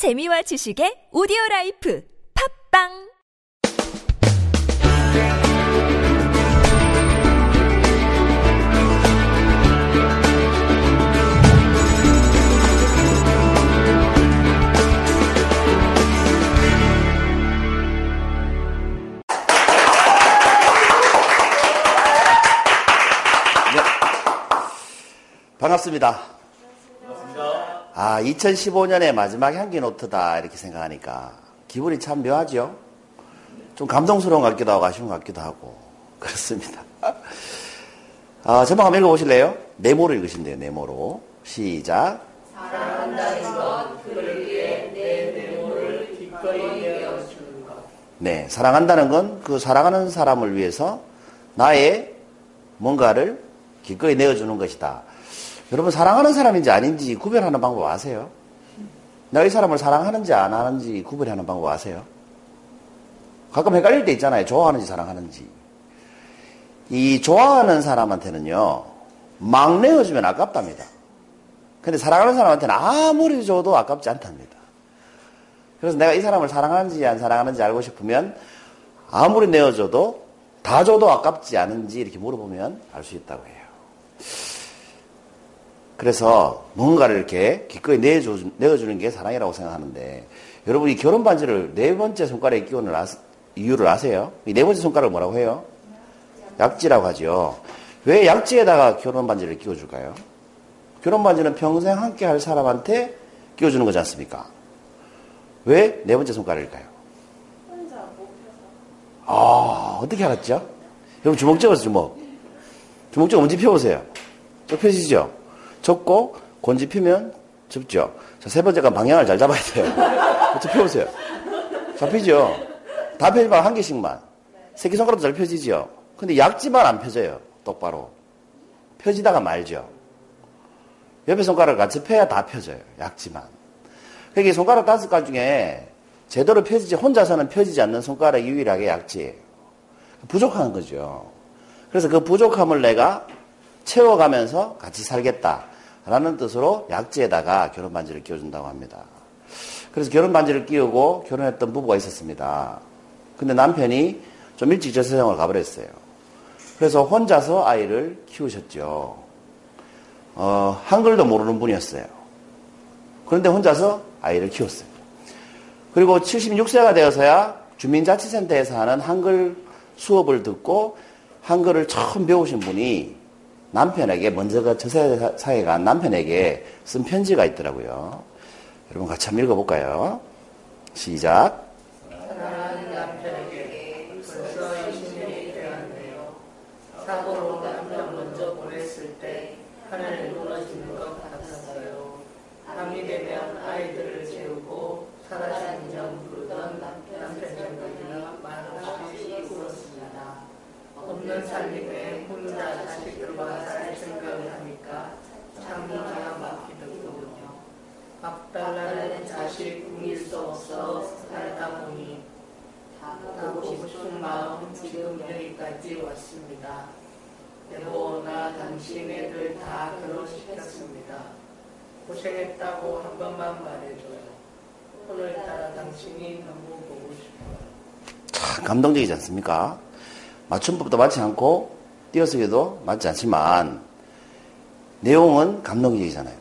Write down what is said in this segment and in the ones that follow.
재미와 지식의 오디오 라이프 팝빵 반갑습니다. 아, 2015년의 마지막 향기 노트다 이렇게 생각하니까 기분이 참 묘하죠. 좀 감동스러운 것 같기도 하고 아쉬운 것 같기도 하고 그렇습니다. 아, 제목 한번 읽어보실래요? 네모로 읽으신대요. 네모로 시작. 사랑한다는 것 그를 위해 내 네모를 기꺼이 내어주는 것. 네, 사랑한다는 건 그 사랑하는 사람을 위해서 나의 뭔가를 기꺼이 내어주는 것이다. 여러분 사랑하는 사람인지 아닌지 구별하는 방법 아세요? 내가 이 사람을 사랑하는지 안 하는지 구별하는 방법 아세요? 가끔 헷갈릴 때 있잖아요. 좋아하는지 사랑하는지. 이 좋아하는 사람한테는요. 막 내어주면 아깝답니다. 근데 사랑하는 사람한테는 아무리 줘도 아깝지 않답니다. 그래서 내가 이 사람을 사랑하는지 안 사랑하는지 알고 싶으면 아무리 내어줘도 다 줘도 아깝지 않은지 이렇게 물어보면 알 수 있다고 해요. 그래서 뭔가를 이렇게 기꺼이 내줘, 내어주는 게 사랑이라고 생각하는데 여러분이 결혼 반지를 네 번째 손가락에 끼우는 아, 이유를 아세요? 이 네 번째 손가락을 뭐라고 해요? 약지라고 하죠. 왜 약지에다가 결혼 반지를 끼워줄까요? 결혼 반지는 평생 함께 할 사람한테 끼워주는 거지 않습니까? 왜 네 번째 손가락일까요? 아, 어떻게 알았죠? 여러분 주먹 찍어서 주먹. 주먹 찍어 언제 펴보세요. 쭉 펴지죠? 접고 곤지 피면 접죠. 자, 세 번째가 방향을 잘 잡아야 돼요. 어떻게 펴보세요. 잡히죠? 다 펴지만 한 개씩만. 새끼손가락도 잘 펴지죠? 근데 약지만 안 펴져요. 똑바로. 펴지다가 말죠. 옆에 손가락을 같이 펴야 다 펴져요. 약지만. 그러니까 손가락 다섯 가지 중에 제대로 펴지지, 혼자서는 펴지지 않는 손가락 유일하게 약지예요. 부족한 거죠. 그래서 그 부족함을 내가 채워가면서 같이 살겠다. 라는 뜻으로 약지에다가 결혼 반지를 끼워준다고 합니다. 그래서 결혼 반지를 끼우고 결혼했던 부부가 있었습니다. 근데 남편이 좀 일찍 저 세상을 가버렸어요. 그래서 혼자서 아이를 키우셨죠. 어, 한글도 모르는 분이었어요. 그런데 혼자서 아이를 키웠어요. 그리고 76세가 되어서야 주민자치센터에서 하는 한글 수업을 듣고 한글을 처음 배우신 분이 남편에게 먼저가 저세 사회가 남편에게 쓴 편지가 있더라고요. 여러분 같이 한번 읽어볼까요? 시작. 사랑하는 남편에게 벌써 20년이 되었네요. 사고로 남편 먼저 보냈을 때 하늘에 무너지는 것 같았어요. 밤이 되면 아이들을 재우고 살아신정 부르던 남편 생각이나 말없이 울었습니다. 살림에 혼자 자식들과 살 생각을 하니까 참 기가 막히더군요. 밥 달라는 자식 굶길 수 없어 살다 보니 보고 싶은 마음 지금 여기까지 왔습니다. 여보 나 당신 애들 다 결혼시켰습니다. 고생했다고 한 번만 말해줘요. 오늘따라 당신이 너무 보고 싶어요. 참 감동적이지 않습니까? 맞춤법도 맞지 않고 띄어쓰기도 맞지 않지만 내용은 감동적이잖아요.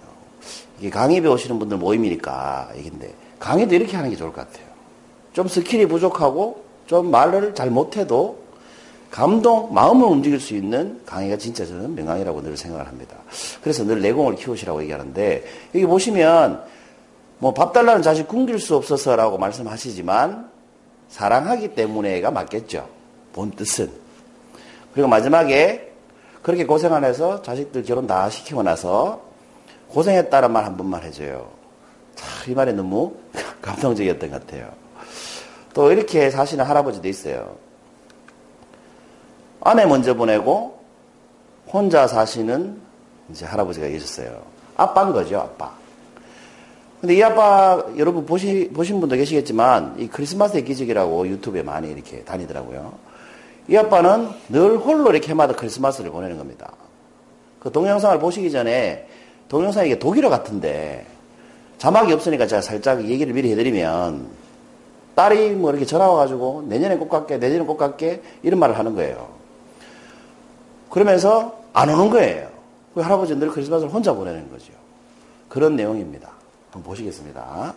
이게 강의 배우시는 분들 모임이니까 얘긴데 강의도 이렇게 하는 게 좋을 것 같아요. 좀 스킬이 부족하고 좀 말을 잘 못해도 감동, 마음을 움직일 수 있는 강의가 진짜 저는 명강이라고 늘 생각을 합니다. 그래서 늘 내공을 키우시라고 얘기하는데 여기 보시면 뭐 밥 달라는 자식 굶길 수 없어서라고 말씀하시지만 사랑하기 때문에가 맞겠죠. 본 뜻은. 그리고 마지막에 그렇게 고생 안 해서 자식들 결혼 다 시키고 나서 고생했다는 말 한 번만 해줘요. 참, 이 말이 너무 감동적이었던 것 같아요. 또 이렇게 사시는 할아버지도 있어요. 아내 먼저 보내고 혼자 사시는 이제 할아버지가 계셨어요. 아빠인 거죠, 아빠. 근데 이 아빠 여러분 보시, 보신 분도 계시겠지만 이 크리스마스의 기적이라고 유튜브에 많이 이렇게 다니더라고요. 이 아빠는 늘 홀로 이렇게 해마다 크리스마스를 보내는 겁니다. 그 동영상을 보시기 전에 동영상이 이게 독일어 같은데 자막이 없으니까 제가 살짝 얘기를 미리 해드리면 딸이 뭐 이렇게 전화 와가지고 내년에 꼭 갈게, 내년에 꼭 갈게 이런 말을 하는 거예요. 그러면서 안 오는 거예요. 그 할아버지는 늘 크리스마스를 혼자 보내는 거죠. 그런 내용입니다. 한번 보시겠습니다.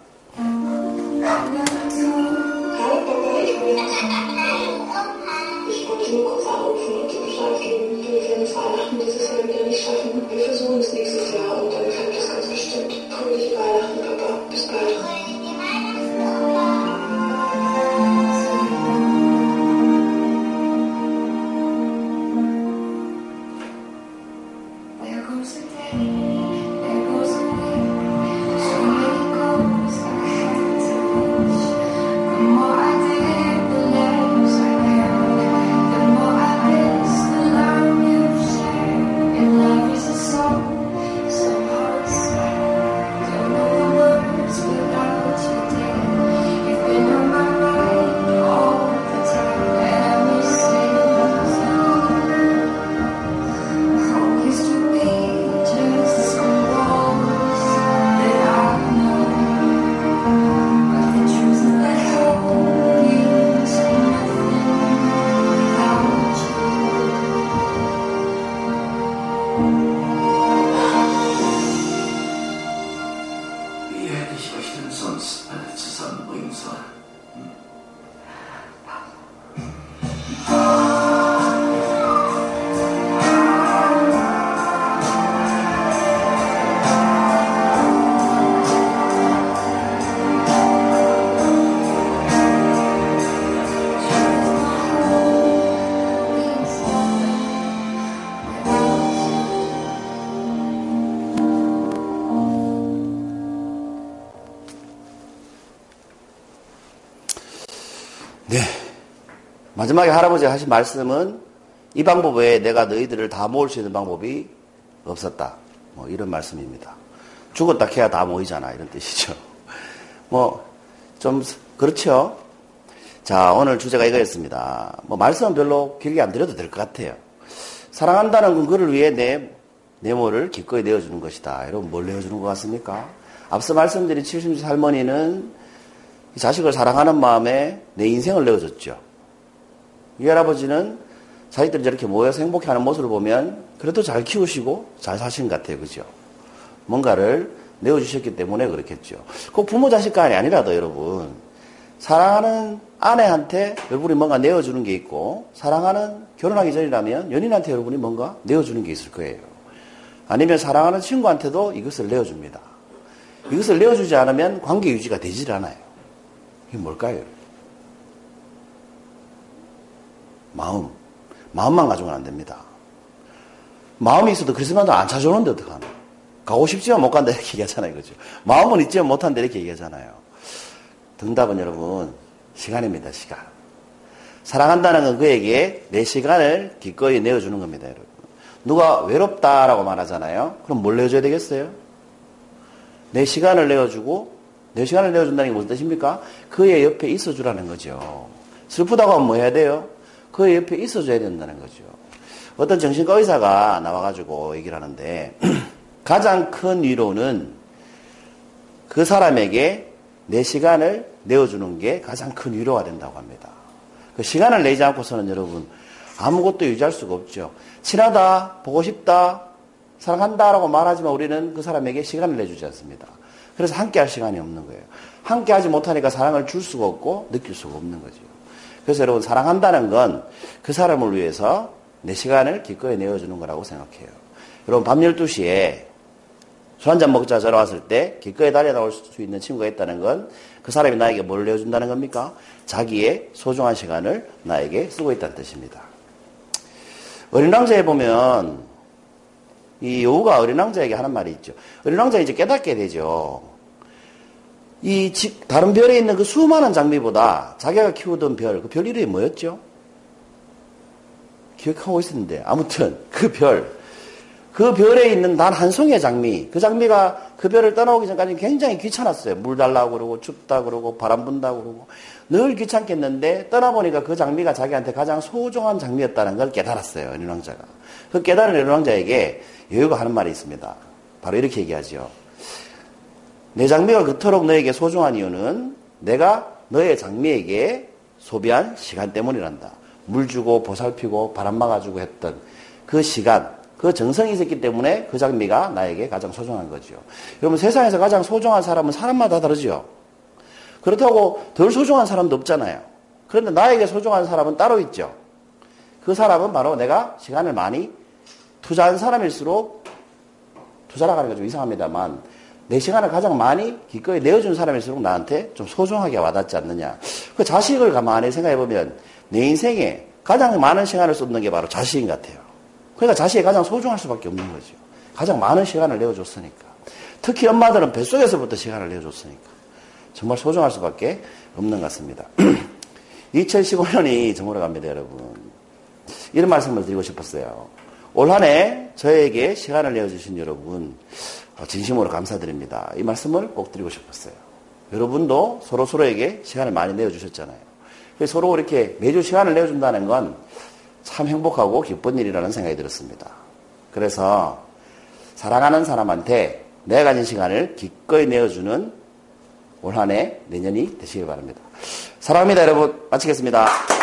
genug Opfer aufnehmen, zu beschäftigen. Wir werden es Weihnachten dieses Jahr wieder nicht schaffen. Wir versuchen es nächstes 마지막에 할아버지 하신 말씀은 이 방법 외에 내가 너희들을 다 모을 수 있는 방법이 없었다. 뭐 이런 말씀입니다. 죽었다 캐야 다 모이잖아. 이런 뜻이죠. 뭐, 좀, 그렇죠. 자, 오늘 주제가 이거였습니다. 뭐, 말씀은 별로 길게 안 드려도 될 것 같아요. 사랑한다는 건 그를 위해 내, 내모를 기꺼이 내어주는 것이다. 여러분, 뭘 내어주는 것 같습니까? 앞서 말씀드린 70세 할머니는 이 자식을 사랑하는 마음에 내 인생을 내어줬죠. 이 할아버지는 자식들이 저렇게 모여서 행복해하는 모습을 보면 그래도 잘 키우시고 잘 사신 것 같아요. 그죠? 뭔가를 내어주셨기 때문에 그렇겠죠. 꼭 부모 자식 간이 아니라도 여러분, 사랑하는 아내한테 여러분이 뭔가 내어주는 게 있고, 사랑하는 결혼하기 전이라면 연인한테 여러분이 뭔가 내어주는 게 있을 거예요. 아니면 사랑하는 친구한테도 이것을 내어줍니다. 이것을 내어주지 않으면 관계 유지가 되질 않아요. 이게 뭘까요? 마음. 마음만 가지고는 안 됩니다. 마음이 있어도 크리스마스 안 찾아오는데 어떡하나. 가고 싶지만 못 간다 이렇게 얘기하잖아요. 그죠? 마음은 있지만 못한다 이렇게 얘기하잖아요. 정답은 여러분, 시간입니다, 시간. 사랑한다는 건 그에게 내 시간을 기꺼이 내어주는 겁니다, 여러분. 누가 외롭다라고 말하잖아요. 그럼 뭘 내어줘야 되겠어요? 내 시간을 내어주고, 내 시간을 내어준다는 게 무슨 뜻입니까? 그의 옆에 있어주라는 거죠. 슬프다고 하면 뭐 해야 돼요? 그의 옆에 있어줘야 된다는 거죠. 어떤 정신과 의사가 나와가지고 얘기를 하는데, 가장 큰 위로는 그 사람에게 내 시간을 내어주는 게 가장 큰 위로가 된다고 합니다. 그 시간을 내지 않고서는 여러분 아무것도 유지할 수가 없죠. 친하다, 보고 싶다, 사랑한다라고 말하지만 우리는 그 사람에게 시간을 내주지 않습니다. 그래서 함께 할 시간이 없는 거예요. 함께 하지 못하니까 사랑을 줄 수가 없고 느낄 수가 없는 거죠. 그래서 여러분 사랑한다는 건 그 사람을 위해서 내 시간을 기꺼이 내어주는 거라고 생각해요. 여러분 밤 12시에 술 한 잔 먹자 전화 왔을 때 기꺼이 달려 나올 수 있는 친구가 있다는 건 그 사람이 나에게 뭘 내어준다는 겁니까? 자기의 소중한 시간을 나에게 쓰고 있다는 뜻입니다. 어린 왕자에 보면 이 여우가 어린 왕자에게 하는 말이 있죠. 어린 왕자가 이제 깨닫게 되죠. 이 집, 다른 별에 있는 그 수많은 장미보다 자기가 키우던 별, 그 별 이름이 뭐였죠? 기억하고 있었는데. 아무튼 그 별, 그 별에 있는 단 한 송이의 장미, 그 장미가 그 별을 떠나오기 전까지 굉장히 귀찮았어요. 물 달라고 그러고 춥다 그러고 바람 분다 그러고 늘 귀찮겠는데 떠나보니까 그 장미가 자기한테 가장 소중한 장미였다는 걸 깨달았어요. 어린 왕자가. 그 깨달은 어린 왕자에게 여유가 하는 말이 있습니다. 바로 이렇게 얘기하죠. 내 장미가 그토록 너에게 소중한 이유는 내가 너의 장미에게 소비한 시간 때문이란다. 물 주고 보살피고 바람 막아주고 했던 그 시간, 그 정성이 있었기 때문에 그 장미가 나에게 가장 소중한 거죠. 여러분 세상에서 가장 소중한 사람은 사람마다 다르죠. 그렇다고 덜 소중한 사람도 없잖아요. 그런데 나에게 소중한 사람은 따로 있죠. 그 사람은 바로 내가 시간을 많이 투자한 사람일수록 투자라고 하는 게 좀 이상합니다만 내 시간을 가장 많이 기꺼이 내어준 사람일수록 나한테 좀 소중하게 와닿지 않느냐. 그 자식을 가만히 생각해 보면 내 인생에 가장 많은 시간을 쏟는 게 바로 자식인 것 같아요. 그러니까 자식이 가장 소중할 수밖에 없는 거죠. 가장 많은 시간을 내어줬으니까. 특히 엄마들은 뱃속에서부터 시간을 내어줬으니까. 정말 소중할 수밖에 없는 것 같습니다. 2015년이 저물어 갑니다, 여러분. 이런 말씀을 드리고 싶었어요. 올 한 해 저에게 시간을 내어주신 여러분, 어, 진심으로 감사드립니다. 이 말씀을 꼭 드리고 싶었어요. 여러분도 서로 서로에게 시간을 많이 내어주셨잖아요. 서로 이렇게 매주 시간을 내어준다는 건 참 행복하고 기쁜 일이라는 생각이 들었습니다. 그래서 사랑하는 사람한테 내가 가진 시간을 기꺼이 내어주는 올 한 해 내년이 되시길 바랍니다. 사랑합니다, 여러분. 마치겠습니다.